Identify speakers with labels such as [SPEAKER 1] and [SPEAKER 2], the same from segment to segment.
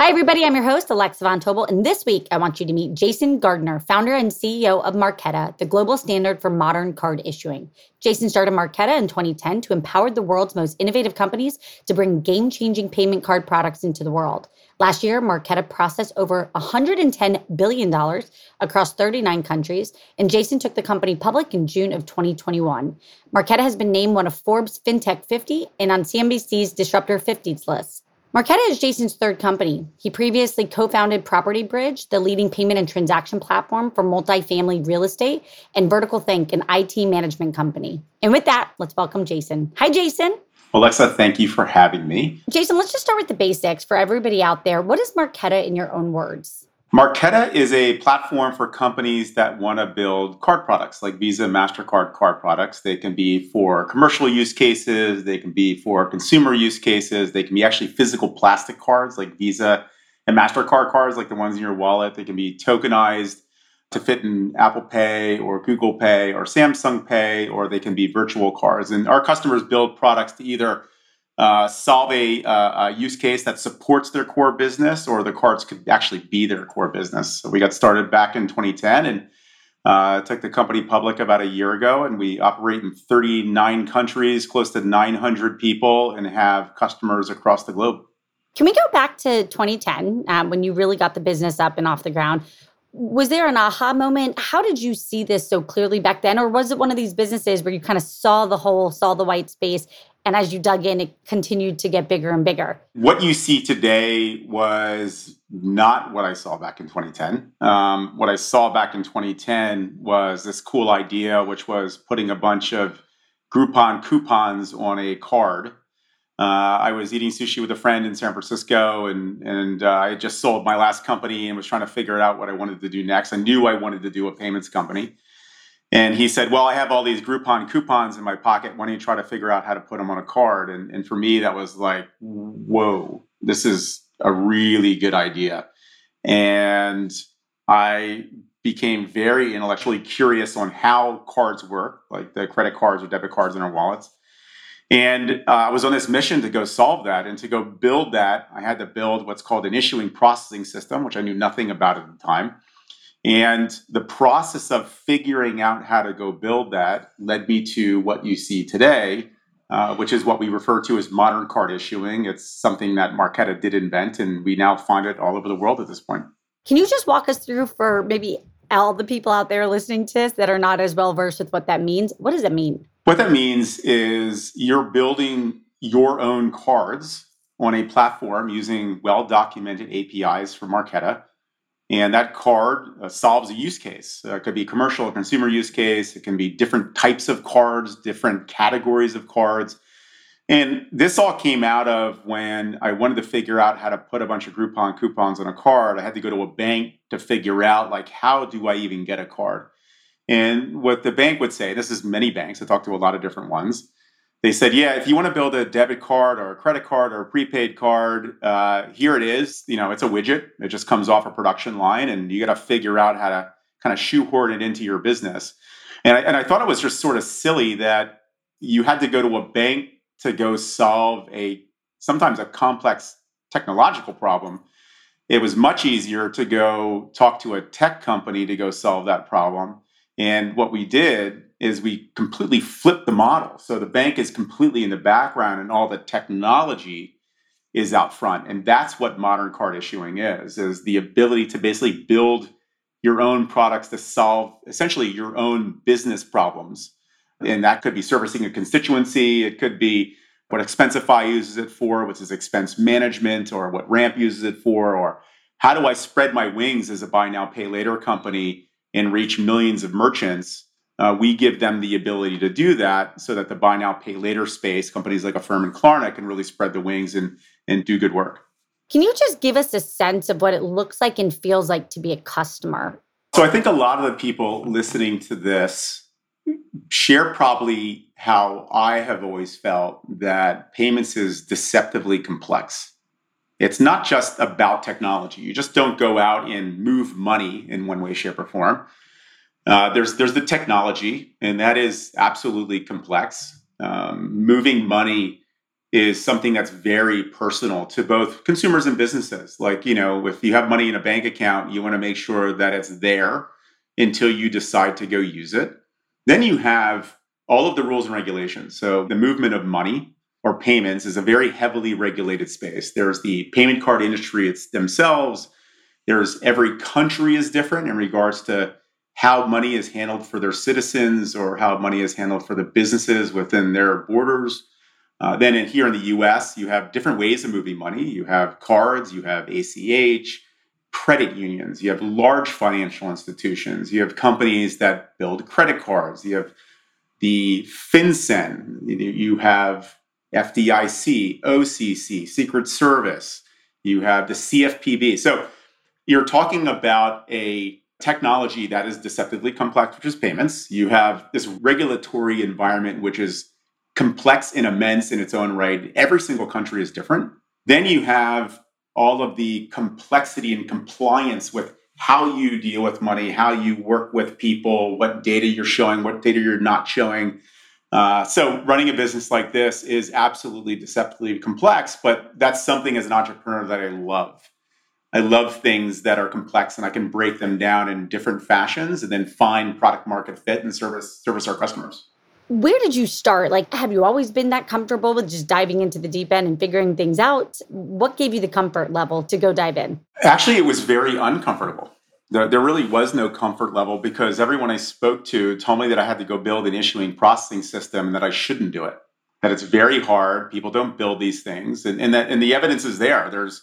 [SPEAKER 1] Hi, everybody. I'm your host, Alexa Von Tobel. And this week, I want you to meet Jason Gardner, founder and CEO of Marqeta, the global standard for modern card issuing. Jason started Marqeta in 2010 to empower the world's most innovative companies to bring game changing payment card products into the world. Last year, Marqeta processed over $110 billion across 39 countries, and Jason took the company public in June of 2021. Marqeta has been named one of Forbes' FinTech 50 and on CNBC's Disruptor 50s list. Marqeta is Jason's third company. He previously co founded Property Bridge, the leading payment and transaction platform for multifamily real estate, and Vertical Think, an IT management company. And with that, let's welcome Jason. Hi, Jason.
[SPEAKER 2] Alexa, thank you for having me.
[SPEAKER 1] Jason, let's just start with the basics for everybody out there. What is Marqeta in your own words?
[SPEAKER 2] Marqeta is a platform for companies that want to build card products like Visa MasterCard card products. They can be for commercial use cases, they can be for consumer use cases, they can be actually physical plastic cards like Visa and MasterCard cards, like the ones in your wallet. They can be tokenized to fit in Apple Pay or Google Pay or Samsung Pay, or they can be virtual cards. And our customers build products to either uh, solve a, uh, a, use case that supports their core business, or the cards could actually be their core business. So we got started back in 2010 and uh, took the company public about a year ago, and we operate in 39 countries, close to 900 people, and have customers across the globe.
[SPEAKER 1] Can we go back to 2010 um, when you really got the business up and off the ground? Was there an aha moment? How did you see this so clearly back then? Or was it one of these businesses where you kind of saw the hole, saw the white space, and as you dug in, it continued to get bigger and bigger?
[SPEAKER 2] What you see today was not what I saw back in 2010. Um, what I saw back in 2010 was this cool idea, which was putting a bunch of Groupon coupons on a card uh, I was eating sushi with a friend in San Francisco, and and uh, I had just sold my last company and was trying to figure out what I wanted to do next. I knew I wanted to do a payments company, and he said, "Well, I have all these Groupon coupons in my pocket. Why don't you try to figure out how to put them on a card?" And and for me, that was like, "Whoa, this is a really good idea," and I became very intellectually curious on how cards work, like the credit cards or debit cards in our wallets and uh, I was on this mission to go solve that. And to go build that, I had to build what's called an issuing processing system, which I knew nothing about at the time. And the process of figuring out how to go build that led me to what you see today, uh, which is what we refer to as modern card issuing. It's something that Marqeta did invent, and we now find it all over the world at this point.
[SPEAKER 1] Can you just walk us through for maybe all the people out there listening to this that are not as well versed with what that means? What does it mean?
[SPEAKER 2] What that means is you're building your own cards on a platform using well documented APIs from Marqeta. And that card uh, solves a use case. Uh, it could be commercial or consumer use case. It can be different types of cards, different categories of cards. And this all came out of when I wanted to figure out how to put a bunch of Groupon coupons on a card. I had to go to a bank to figure out like how do I even get a card? And what the bank would say, this is many banks, I talked to a lot of different ones. They said, yeah, if you want to build a debit card or a credit card or a prepaid card, uh, here it is. You know, it's a widget. It just comes off a production line, and you got to figure out how to kind of shoehorn it into your business. And I, and I thought it was just sort of silly that you had to go to a bank to go solve a sometimes a complex technological problem. It was much easier to go talk to a tech company to go solve that problem and what we did is we completely flip the model. So the bank is completely in the background and all the technology is out front. And that's what modern card issuing is, is the ability to basically build your own products to solve essentially your own business problems. And that could be servicing a constituency, it could be what Expensify uses it for, which is expense management, or what Ramp uses it for, or how do I spread my wings as a buy now, pay later company and reach millions of merchants? Uh, we give them the ability to do that so that the buy now, pay later space, companies like Affirm and Klarna can really spread the wings and, and do good work.
[SPEAKER 1] Can you just give us a sense of what it looks like and feels like to be a customer?
[SPEAKER 2] So I think a lot of the people listening to this share probably how I have always felt that payments is deceptively complex. It's not just about technology. You just don't go out and move money in one way, shape, or form. Uh, there's there's the technology, and that is absolutely complex. Um, moving money is something that's very personal to both consumers and businesses. Like you know, if you have money in a bank account, you want to make sure that it's there until you decide to go use it. Then you have all of the rules and regulations. So the movement of money or payments is a very heavily regulated space. There's the payment card industry it's themselves. There's every country is different in regards to how money is handled for their citizens or how money is handled for the businesses within their borders. Uh, then in, here in the US, you have different ways of moving money. You have cards, you have ACH, credit unions, you have large financial institutions, you have companies that build credit cards, you have the FinCEN, you have FDIC, OCC, Secret Service, you have the CFPB. So you're talking about a technology that is deceptively complex, which is payments. You have this regulatory environment, which is complex and immense in its own right. Every single country is different. Then you have all of the complexity and compliance with how you deal with money, how you work with people, what data you're showing, what data you're not showing. Uh, so running a business like this is absolutely deceptively complex, but that's something as an entrepreneur that I love. I love things that are complex and I can break them down in different fashions and then find product market fit and service service our customers.
[SPEAKER 1] Where did you start? Like, have you always been that comfortable with just diving into the deep end and figuring things out? What gave you the comfort level to go dive in?
[SPEAKER 2] Actually, it was very uncomfortable. There, there really was no comfort level because everyone I spoke to told me that I had to go build an issuing processing system and that I shouldn't do it. That it's very hard. People don't build these things, and, and that and the evidence is there. There's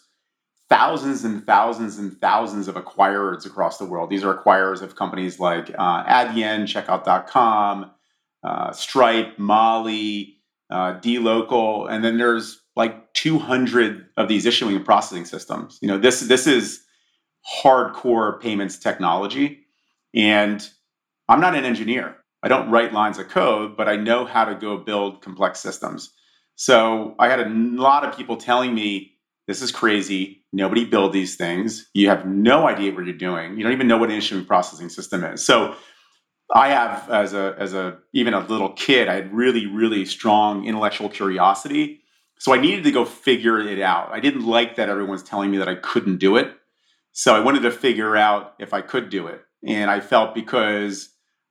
[SPEAKER 2] thousands and thousands and thousands of acquirers across the world. These are acquirers of companies like uh, Adyen, Checkout.com, uh, Stripe, Mollie, uh, dLocal, and then there's like 200 of these issuing and processing systems. You know, this this is hardcore payments technology, and I'm not an engineer. I don't write lines of code, but I know how to go build complex systems. So I had a lot of people telling me this is crazy. Nobody build these things. You have no idea what you're doing. You don't even know what an issuing processing system is. So I have as a as a even a little kid, I had really really strong intellectual curiosity. So I needed to go figure it out. I didn't like that everyone's telling me that I couldn't do it. So I wanted to figure out if I could do it. And I felt because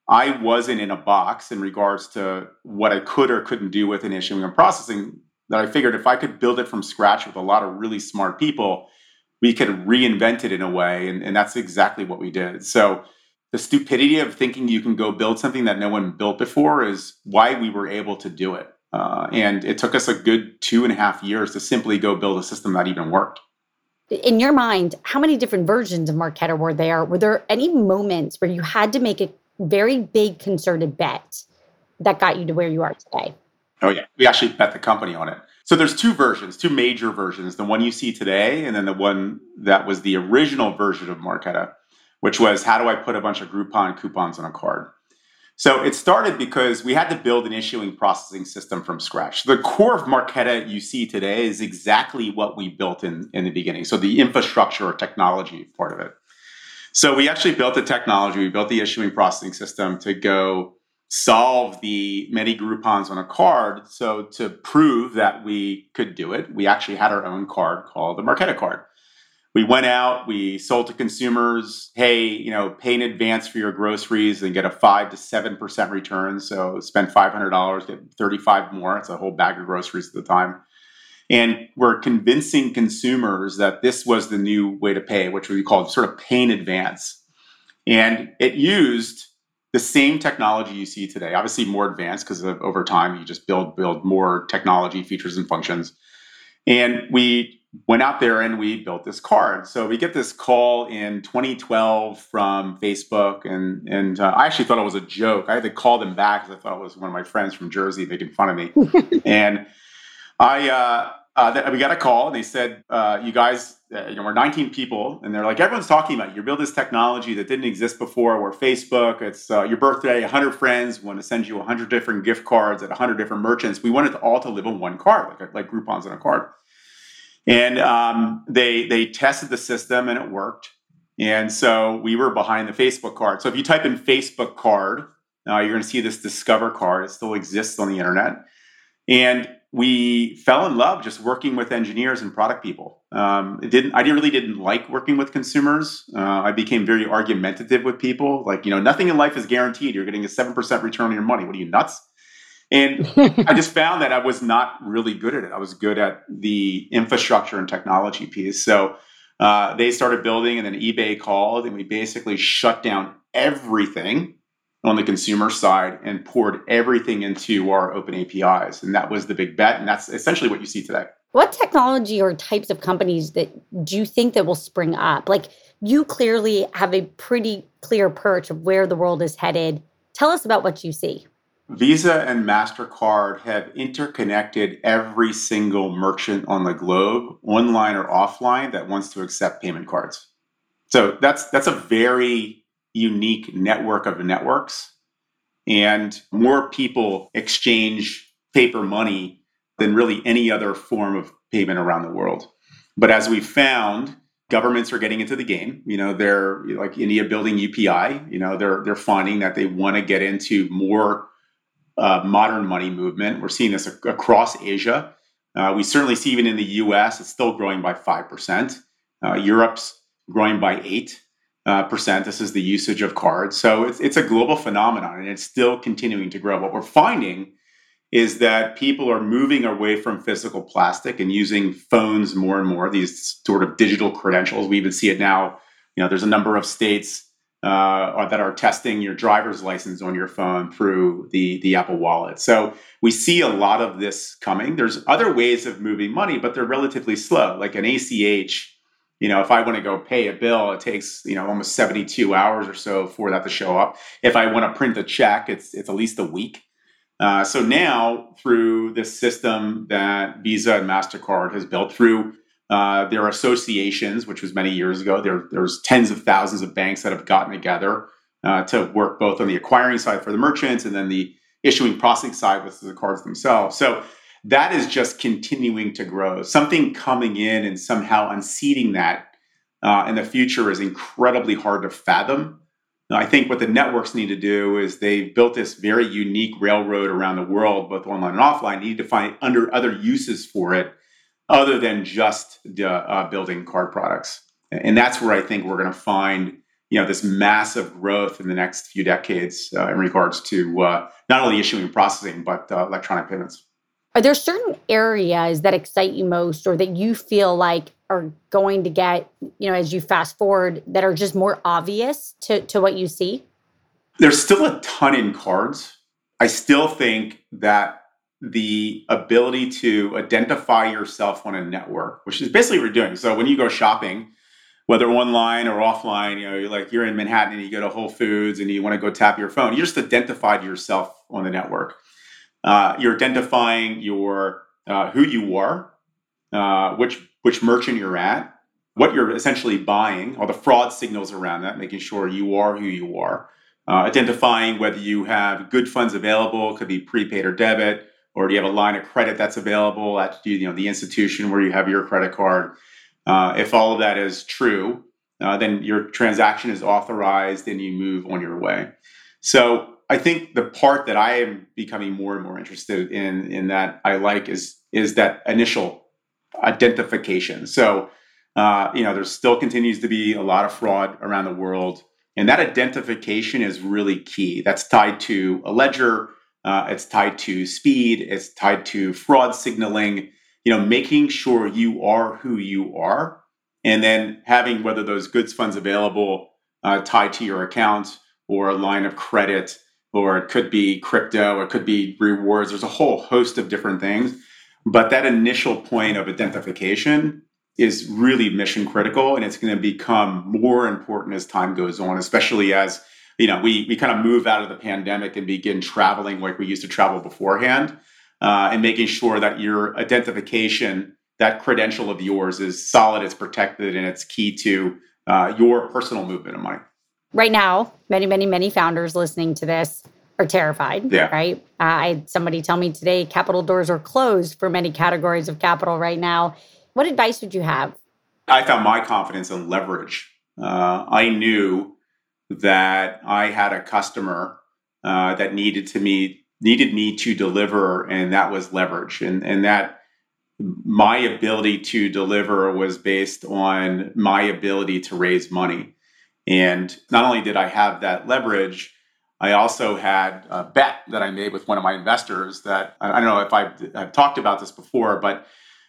[SPEAKER 2] I wasn't in a box in regards to what I could or couldn't do with an issuing and processing that I figured if I could build it from scratch with a lot of really smart people, we could reinvent it in a way. And, and that's exactly what we did. So the stupidity of thinking you can go build something that no one built before is why we were able to do it. Uh, and it took us a good two and a half years to simply go build a system that even worked.
[SPEAKER 1] In your mind, how many different versions of Marqeta were there? Were there any moments where you had to make a very big concerted bet that got you to where you are today?
[SPEAKER 2] Oh yeah, we actually bet the company on it. So there's two versions, two major versions. The one you see today, and then the one that was the original version of Marqeta, which was how do I put a bunch of Groupon coupons on a card? So it started because we had to build an issuing processing system from scratch. The core of Marqeta you see today is exactly what we built in, in the beginning. So the infrastructure or technology part of it. So we actually built the technology, we built the issuing processing system to go solve the many Groupons on a card. So to prove that we could do it, we actually had our own card called the Marqeta card. We went out, we sold to consumers, hey, you know, pay in advance for your groceries and get a five to seven percent return. So spend five hundred dollars, get thirty-five more. It's a whole bag of groceries at the time. And we're convincing consumers that this was the new way to pay, which we called sort of pay in advance. And it used the same technology you see today, obviously more advanced because over time you just build build more technology features and functions. And we went out there and we built this card. So we get this call in 2012 from Facebook, and and uh, I actually thought it was a joke. I had to call them back because I thought it was one of my friends from Jersey making fun of me. and I uh, uh, we got a call and they said, uh, "You guys, uh, you know, we're 19 people," and they're like, "Everyone's talking about you. you build this technology that didn't exist before. Where Facebook, it's uh, your birthday, 100 friends want to send you 100 different gift cards at 100 different merchants. We want it all to live on one card, like like Groupon's on a card." And um, they they tested the system and it worked. And so we were behind the Facebook card. So if you type in Facebook card, uh, you're going to see this Discover card. It still exists on the internet. And we fell in love just working with engineers and product people. Um, it didn't. I really didn't like working with consumers. Uh, I became very argumentative with people. Like, you know, nothing in life is guaranteed. You're getting a seven percent return on your money. What are you nuts? And I just found that I was not really good at it. I was good at the infrastructure and technology piece. So uh, they started building, and then eBay called, and we basically shut down everything on the consumer side and poured everything into our open APIs. And that was the big bet. And that's essentially what you see today.
[SPEAKER 1] What technology or types of companies that do you think that will spring up? Like you clearly have a pretty clear perch of where the world is headed. Tell us about what you see.
[SPEAKER 2] Visa and MasterCard have interconnected every single merchant on the globe, online or offline, that wants to accept payment cards. So that's that's a very unique network of networks. And more people exchange paper money than really any other form of payment around the world. But as we found, governments are getting into the game. You know, they're like India building UPI. You know, they're they're finding that they want to get into more uh, modern money movement. We're seeing this across Asia. Uh, we certainly see even in the U.S. it's still growing by five percent. Uh, Europe's growing by eight uh, percent. This is the usage of cards. So it's, it's a global phenomenon and it's still continuing to grow. What we're finding is that people are moving away from physical plastic and using phones more and more, these sort of digital credentials. We even see it now. You know, there's a number of states uh, that are testing your driver's license on your phone through the, the Apple Wallet. So we see a lot of this coming. There's other ways of moving money, but they're relatively slow, like an ACH you know, if I want to go pay a bill, it takes, you know, almost 72 hours or so for that to show up. If I want to print a check, it's it's at least a week. Uh, so now, through this system that Visa and Mastercard has built through uh, their associations, which was many years ago, there there's tens of thousands of banks that have gotten together uh, to work both on the acquiring side for the merchants and then the issuing processing side with the cards themselves. So that is just continuing to grow. Something coming in and somehow unseating that uh, in the future is incredibly hard to fathom. Now, I think what the networks need to do is they've built this very unique railroad around the world, both online and offline. Need to find under other uses for it, other than just uh, building card products. And that's where I think we're going to find you know this massive growth in the next few decades uh, in regards to uh, not only issuing and processing but uh, electronic payments.
[SPEAKER 1] Are there certain areas that excite you most or that you feel like are going to get, you know, as you fast forward that are just more obvious to, to what you see?
[SPEAKER 2] There's still a ton in cards. I still think that the ability to identify yourself on a network, which is basically what you're doing. So when you go shopping, whether online or offline, you know, you're like you're in Manhattan and you go to Whole Foods and you want to go tap your phone, you just identified yourself on the network. Uh, you're identifying your uh, who you are, uh, which which merchant you're at, what you're essentially buying, all the fraud signals around that, making sure you are who you are. Uh, identifying whether you have good funds available, could be prepaid or debit, or do you have a line of credit that's available at you know the institution where you have your credit card. Uh, if all of that is true, uh, then your transaction is authorized and you move on your way. So I think the part that I am becoming more and more interested in in that I like is is that initial identification. So uh, you know, there still continues to be a lot of fraud around the world, and that identification is really key. That's tied to a ledger. Uh, it's tied to speed. It's tied to fraud signaling. You know, making sure you are who you are, and then having whether those goods funds available uh, tied to your account or a line of credit, or it could be crypto, or it could be rewards. There's a whole host of different things. But that initial point of identification is really mission critical and it's going to become more important as time goes on, especially as you know we we kind of move out of the pandemic and begin traveling like we used to travel beforehand uh, and making sure that your identification that credential of yours is solid it's protected and it's key to uh, your personal movement of money
[SPEAKER 1] right now many many many founders listening to this are terrified
[SPEAKER 2] yeah.
[SPEAKER 1] right? Uh, i had somebody tell me today capital doors are closed for many categories of capital right now. What advice would you have?
[SPEAKER 2] I found my confidence in leverage. Uh, i knew that I had a customer uh, that needed to me needed me to deliver, and that was leverage, and and that my ability to deliver was based on my ability to raise money, and not only did I have that leverage. I also had a bet that I made with one of my investors that I don't know if I've, I've talked about this before, but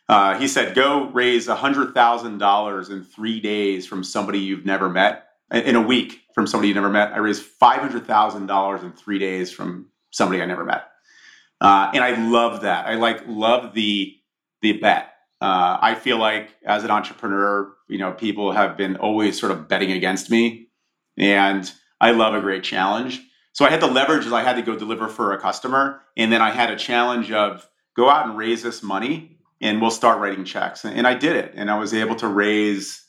[SPEAKER 2] uh, he said, "Go raise hundred thousand dollars in three days from somebody you've never met in a week from somebody you never met. I raised five hundred thousand dollars in three days from somebody I never met, uh, and I love that. I like love the the bet. Uh, I feel like as an entrepreneur, you know, people have been always sort of betting against me, and I love a great challenge. So I had the leverage as I had to go deliver for a customer, and then I had a challenge of go out and raise this money, and we'll start writing checks. And, and I did it, and I was able to raise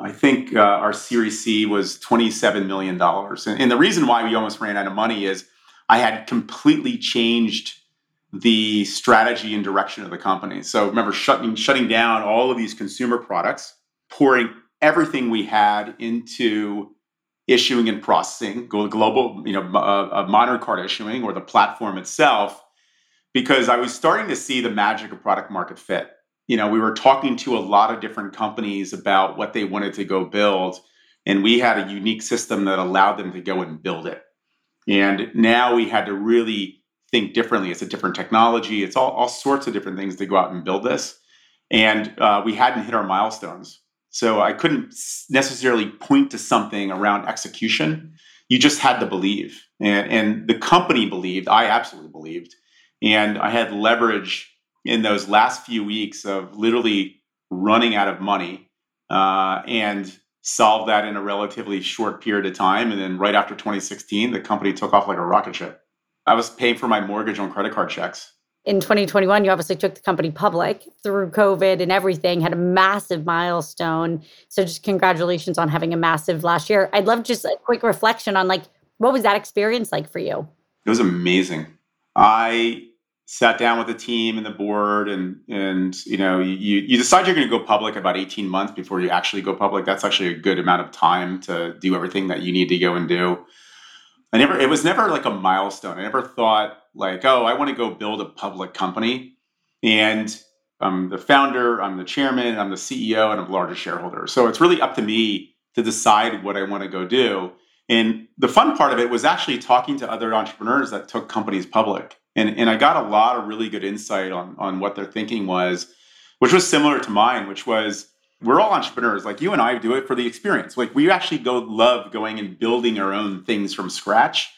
[SPEAKER 2] I think uh, our Series C was $27 million. And, and, the reason why we almost ran out of money is I had completely changed the strategy and direction of the company. So remember shutting, shutting down all of these consumer products, pouring everything we had into issuing and processing, global, you know, uh, modern card issuing or the platform itself, because I was starting to see the magic of product market fit you know, we were talking to a lot of different companies about what they wanted to go build, and we had a unique system that allowed them to go and build it. And now we had to really think differently. It's a different technology. It's all, all sorts of different things to go out and build this. And uh, we hadn't hit our milestones. So I couldn't necessarily point to something around execution. You just had to believe. And, and the company believed, I absolutely believed. And I had leverage in those last few weeks of literally running out of money uh, and solve that in a relatively short period of time. And then right after 2016, the company took off like a rocket ship. I was paying for my mortgage on credit card checks.
[SPEAKER 1] In 2021, you obviously took the company public through COVID and everything, had a massive milestone. So just congratulations on having a massive last year. I'd love just a quick reflection on like what was that experience like for you?
[SPEAKER 2] It was amazing. I sat down with the team and the board and and you know you you decide you're going to go public about 18 months before you actually go public that's actually a good amount of time to do everything that you need to go and do i never it was never like a milestone. I never thought like oh i want to go build a public company. And i'm the founder i'm the chairman i'm the ceo and i'm the largest shareholder. So it's really up to me to decide what i want to go do. And the fun part of it was actually talking to other entrepreneurs that took companies public. And and I got a lot of really good insight on on what their thinking was, which was similar to mine, which was we're all entrepreneurs. Like you and I do it for the experience. Like we actually go love going and building our own things from scratch,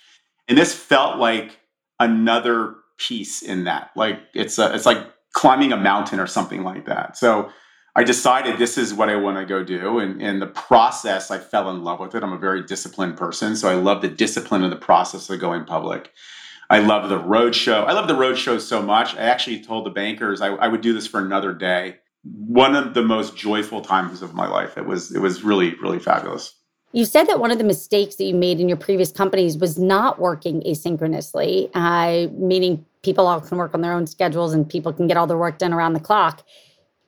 [SPEAKER 2] and this felt like another piece in that. Like it's a, it's like climbing a mountain or something like that. So I decided this is what I want to go do. And in the process, I fell in love with it. I'm a very disciplined person. So I love the discipline of the process of going public. I love the road show. I love the road show so much. I actually told the bankers I, I would do this for another day. One of the most joyful times of my life. It was it was really really fabulous.
[SPEAKER 1] You said that one of the mistakes that you made in your previous companies was not working asynchronously, uh, meaning people all can work on their own schedules and people can get all their work done around the clock.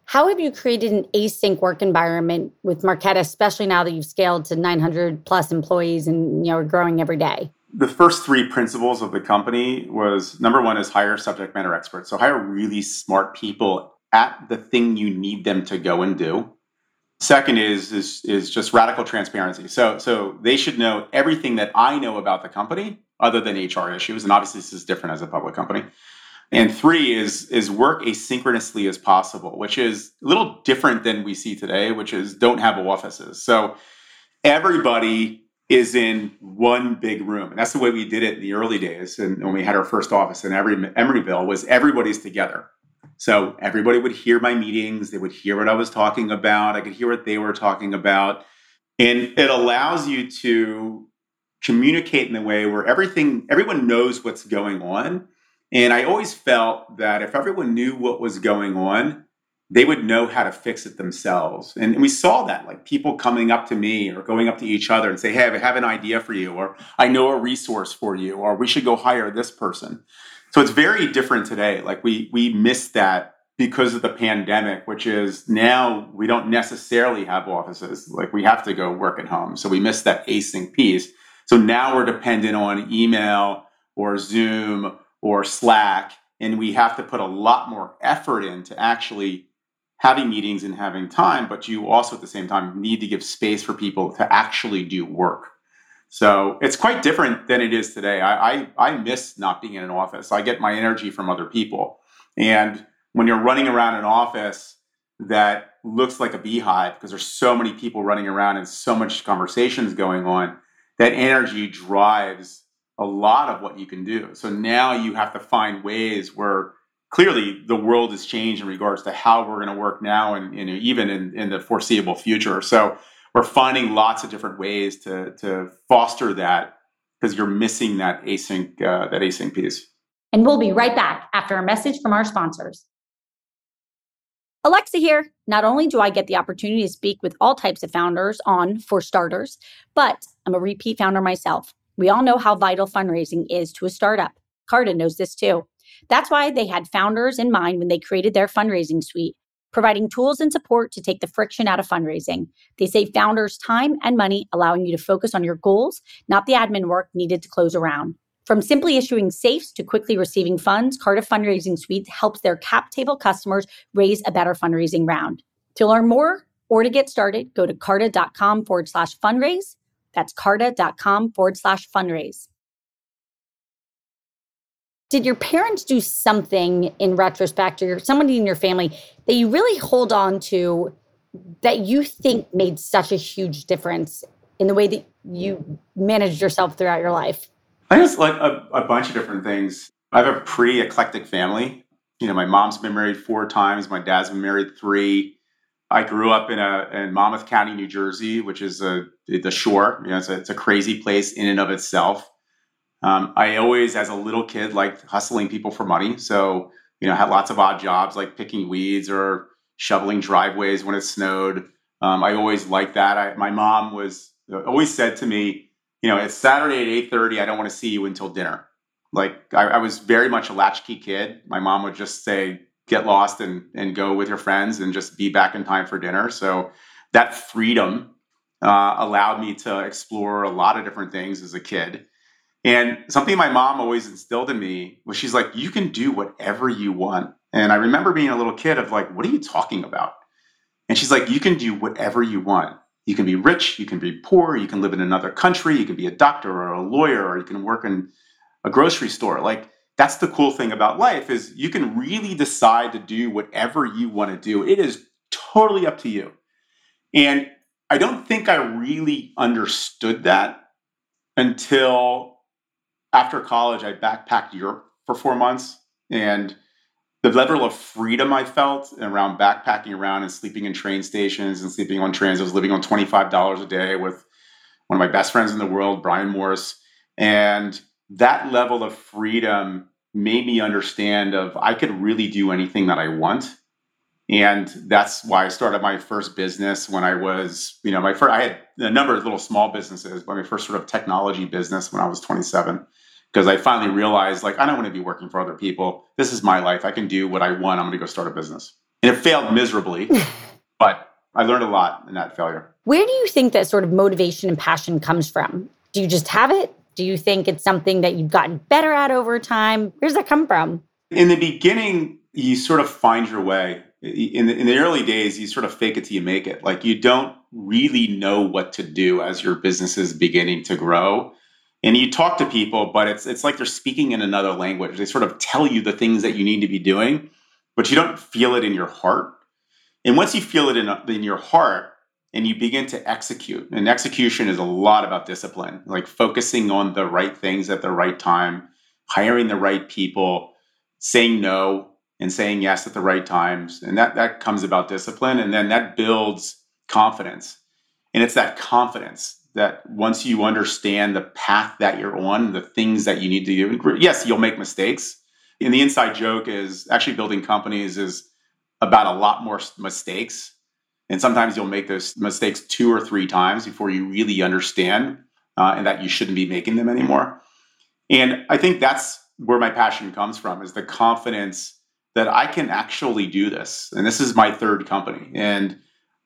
[SPEAKER 1] How have you created an async work environment with Marqeta, especially now that you've scaled to 900 plus employees and you know are growing every day?
[SPEAKER 2] the first three principles of the company was number one is hire subject matter experts. So hire really smart people at the thing you need them to go and do. Second is is is just radical transparency. So so they should know everything that I know about the company other than HR issues, and obviously this is different as a public company. And three is is work asynchronously as possible, which is a little different than we see today, which is don't have offices. So everybody is in one big room. And that's the way we did it in the early days. And when we had our first office in every Emeryville was everybody's together. So everybody would hear my meetings. They would hear what I was talking about. I could hear what they were talking about. And it allows you to communicate in a way where everything, everyone knows what's going on. And I always felt that if everyone knew what was going on, they would know how to fix it themselves. And, we saw that, like people coming up to me or going up to each other and say, Hey, I have an idea for you, or I know a resource for you, or we should go hire this person. So it's very different today. Like we we missed that because of the pandemic, which is now we don't necessarily have offices. Like we have to go work at home. So we missed that async piece. So now we're dependent on email or Zoom or Slack, and we have to put a lot more effort in to actually having meetings and having time, but you also at the same time need to give space for people to actually do work. So it's quite different than it is today. I, I, I miss not being in an office. I get my energy from other people. And when you're running around an office that looks like a beehive because there's so many people running around and so much conversations going on, that energy drives a lot of what you can do. So now you have to find ways where clearly the world has changed in regards to how we're going to work now and, and even in, in, the foreseeable future. So we're finding lots of different ways to, to foster that because you're missing that async uh, that async piece.
[SPEAKER 1] And we'll be right back after a message from our sponsors. Alexa here. Not only do I get the opportunity to speak with all types of founders on For Starters, but I'm a repeat founder myself. We all know how vital fundraising is to a startup. Carta knows this too. That's why they had founders in mind when they created their fundraising suite, providing tools and support to take the friction out of fundraising. They save founders time and money, allowing you to focus on your goals, not the admin work needed to close a round. From simply issuing safes to quickly receiving funds, Carta Fundraising Suite helps their cap table customers raise a better fundraising round. To learn more or to get started, go to carta.com forward slash fundraise. That's carta.com forward slash fundraise did your parents do something in retrospect or somebody in your family that you really hold on to that you think made such a huge difference in the way that you managed yourself throughout your life?
[SPEAKER 2] I guess like a, a bunch of different things. I have a pretty eclectic family. You know, my mom's been married four times. My dad's been married three. I grew up in a in Monmouth County, New Jersey, which is a the shore. You know, it's a, it's a crazy place in and of itself. Um, I always, as a little kid, liked hustling people for money. So, you know, had lots of odd jobs like picking weeds or shoveling driveways when it snowed. Um, I always liked that. I, my mom was always said to me, you know, it's Saturday at eight thirty. I don't want to see you until dinner. Like I, I, was very much a latchkey kid. My mom would just say, "Get lost and and go with your friends and just be back in time for dinner." So that freedom uh, allowed me to explore a lot of different things as a kid. And something my mom always instilled in me was she's like, you can do whatever you want. And I remember being a little kid of like, what are you talking about? And she's like, you can do whatever you want. You can be rich, you can be poor, you can live in another country, you can be a doctor or a lawyer, or you can work in a grocery store. Like that's the cool thing about life is you can really decide to do whatever you want to do. It is totally up to you. And I don't think I really understood that until after college, I backpacked Europe for four months, and the level of freedom I felt around backpacking around and sleeping in train stations and sleeping on trains. I was living on twenty five dollars a day with one of my best friends in the world, Brian Morris, and that level of freedom made me understand of I could really do anything that I want. And that's why I started my first business when I was, you know, my first, I had a number of little small businesses, but my first sort of technology business when I was 27 because I finally realized like I don't want to be working for other people. This is my life. I can do what I want. I'm going to go start a business. And it failed miserably, but I learned a lot in that failure.
[SPEAKER 1] Where do you think that sort of motivation and passion comes from? Do you just have it? Do you think it's something that you've gotten better at over time? Where's that come from?
[SPEAKER 2] In the beginning, you sort of find your way. In the, in the early days, you sort of fake it till you make it. Like you don't really know what to do as your business is beginning to grow and you talk to people but it's it's like they're speaking in another language they sort of tell you the things that you need to be doing but you don't feel it in your heart and once you feel it in, in your heart and you begin to execute. And execution is a lot about discipline, like focusing on the right things at the right time, hiring the right people, saying no and saying yes at the right times. And that that comes about discipline and then that builds confidence. And it's that confidence that once you understand the path that you're on, the things that you need to do, yes, you'll make mistakes. And the inside joke is actually building companies is about a lot more mistakes. And sometimes you'll make those mistakes two or three times before you really understand uh, and that you shouldn't be making them anymore. And I think that's where my passion comes from is the confidence that I can actually do this. And this is my third company. And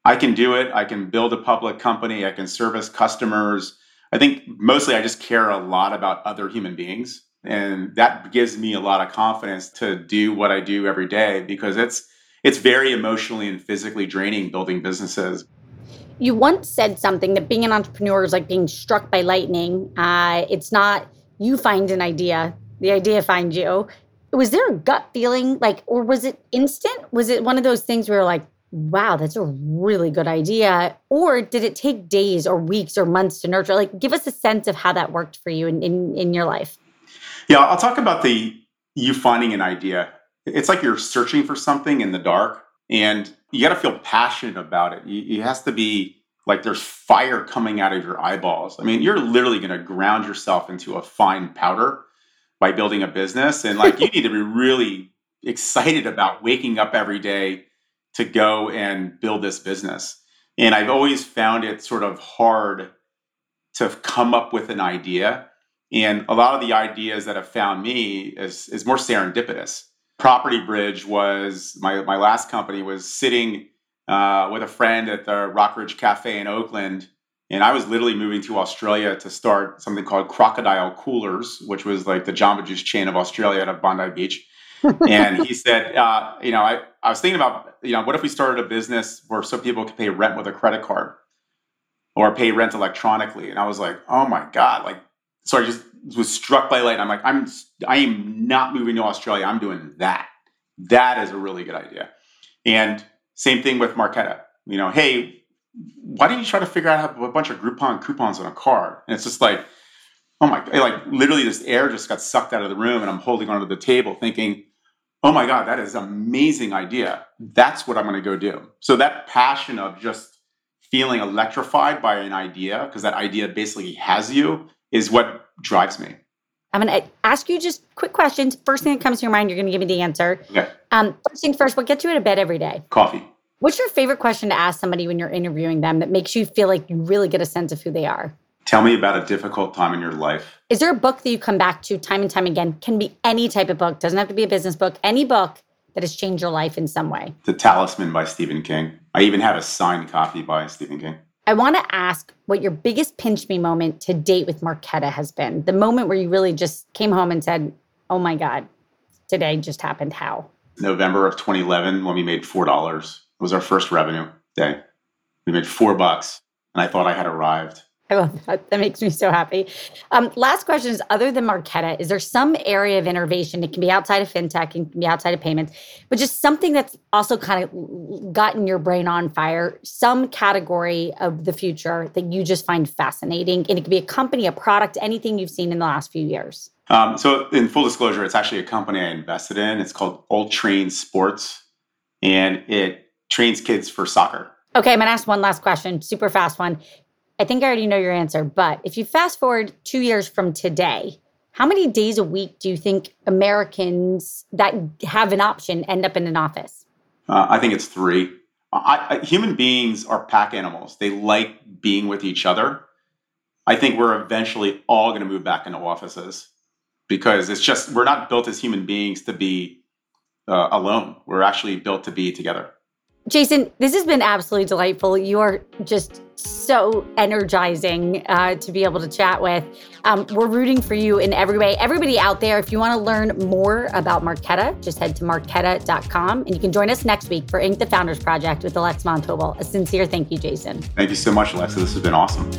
[SPEAKER 2] I can do it. I can build a public company. I can service customers. I think mostly I just care a lot about other human beings. And that gives me a lot of confidence to do what I do every day because it's it's very emotionally and physically draining building businesses.
[SPEAKER 1] You once said something that being an entrepreneur is like being struck by lightning. Uh, it's not you find an idea, the idea finds you. Was there a gut feeling like, or was it instant? Was it one of those things where like, wow, that's a really good idea? Or did it take days or weeks or months to nurture? Like, give us a sense of how that worked for you in, in, in your life.
[SPEAKER 2] Yeah, I'll talk about the you finding an idea it's like you're searching for something in the dark and you got to feel passionate about it. it has to be like there's fire coming out of your eyeballs. I mean, you're literally going to ground yourself into a fine powder by building a business. And like you need to be really excited about waking up every day to go and build this business. And I've always found it sort of hard to come up with an idea. And a lot of the ideas that have found me is, is more serendipitous. Property Bridge was my, my last company was sitting uh, with a friend at the Rockridge Cafe in Oakland. And I was literally moving to Australia to start something called Crocodile Coolers, which was like the Jamba Juice chain of Australia out of Bondi Beach. And he said, uh, you know, I, I was thinking about, you know, what if we started a business where so people could pay rent with a credit card or pay rent electronically? And I was like, oh my God, like, so I just was struck by light. And I'm like, I'm I am not moving to Australia. I'm doing that. That is a really good idea. And same thing with Marqeta. You know, hey, why don't you try to figure out how a bunch of Groupon coupons on a card? And it's just like, oh my, God, like literally this air just got sucked out of the room, and I'm holding onto the table thinking, oh my god, that is an amazing idea. That's what I'm going to go do. So that passion of just feeling electrified by an idea because that idea basically has you is what drives me.
[SPEAKER 1] I'm going to ask you just quick questions. First thing that comes to your mind, you're going to give me the answer.
[SPEAKER 2] Okay.
[SPEAKER 1] Um, first things first, what gets you out of bed every day?
[SPEAKER 2] Coffee.
[SPEAKER 1] What's your favorite question to ask somebody when you're interviewing them that makes you feel like you really get a sense of who they are?
[SPEAKER 2] Tell me about a difficult time in your life.
[SPEAKER 1] Is there a book that you come back to time and time again? Can be any type of book, doesn't have to be a business book, any book that has changed your life in some way.
[SPEAKER 2] The Talisman by Stephen King. I even have a signed copy by Stephen King.
[SPEAKER 1] I want to ask what your biggest pinch me moment to date with Marqeta has been. The moment where you really just came home and said, "Oh my god, today just happened." How?
[SPEAKER 2] November of 2011 when we made $4. It was our first revenue day. We made 4 bucks and I thought I had arrived.
[SPEAKER 1] I love that. That makes me so happy. Um, last question is other than Marqeta, is there some area of innovation? It can be outside of fintech, it can be outside of payments, but just something that's also kind of gotten your brain on fire, some category of the future that you just find fascinating. And it could be a company, a product, anything you've seen in the last few years.
[SPEAKER 2] Um, so, in full disclosure, it's actually a company I invested in. It's called Alltrain Sports, and it trains kids for soccer.
[SPEAKER 1] Okay, I'm gonna ask one last question, super fast one. I think I already know your answer, but if you fast forward two years from today, how many days a week do you think Americans that have an option end up in an office?
[SPEAKER 2] Uh, I think it's three. I, I, human beings are pack animals. They like being with each other. I think we're eventually all going to move back into offices because it's just we're not built as human beings to be uh, alone. We're actually built to be together.
[SPEAKER 1] Jason, this has been absolutely delightful. You are just so energizing uh, to be able to chat with. Um, we're rooting for you in every way. Everybody out there, if you want to learn more about Marqeta, just head to marqeta.com and you can join us next week for Inc. the Founders Project with Alexa Von Tobel. A sincere thank you, Jason.
[SPEAKER 2] Thank you so much, Alexa. This has been awesome.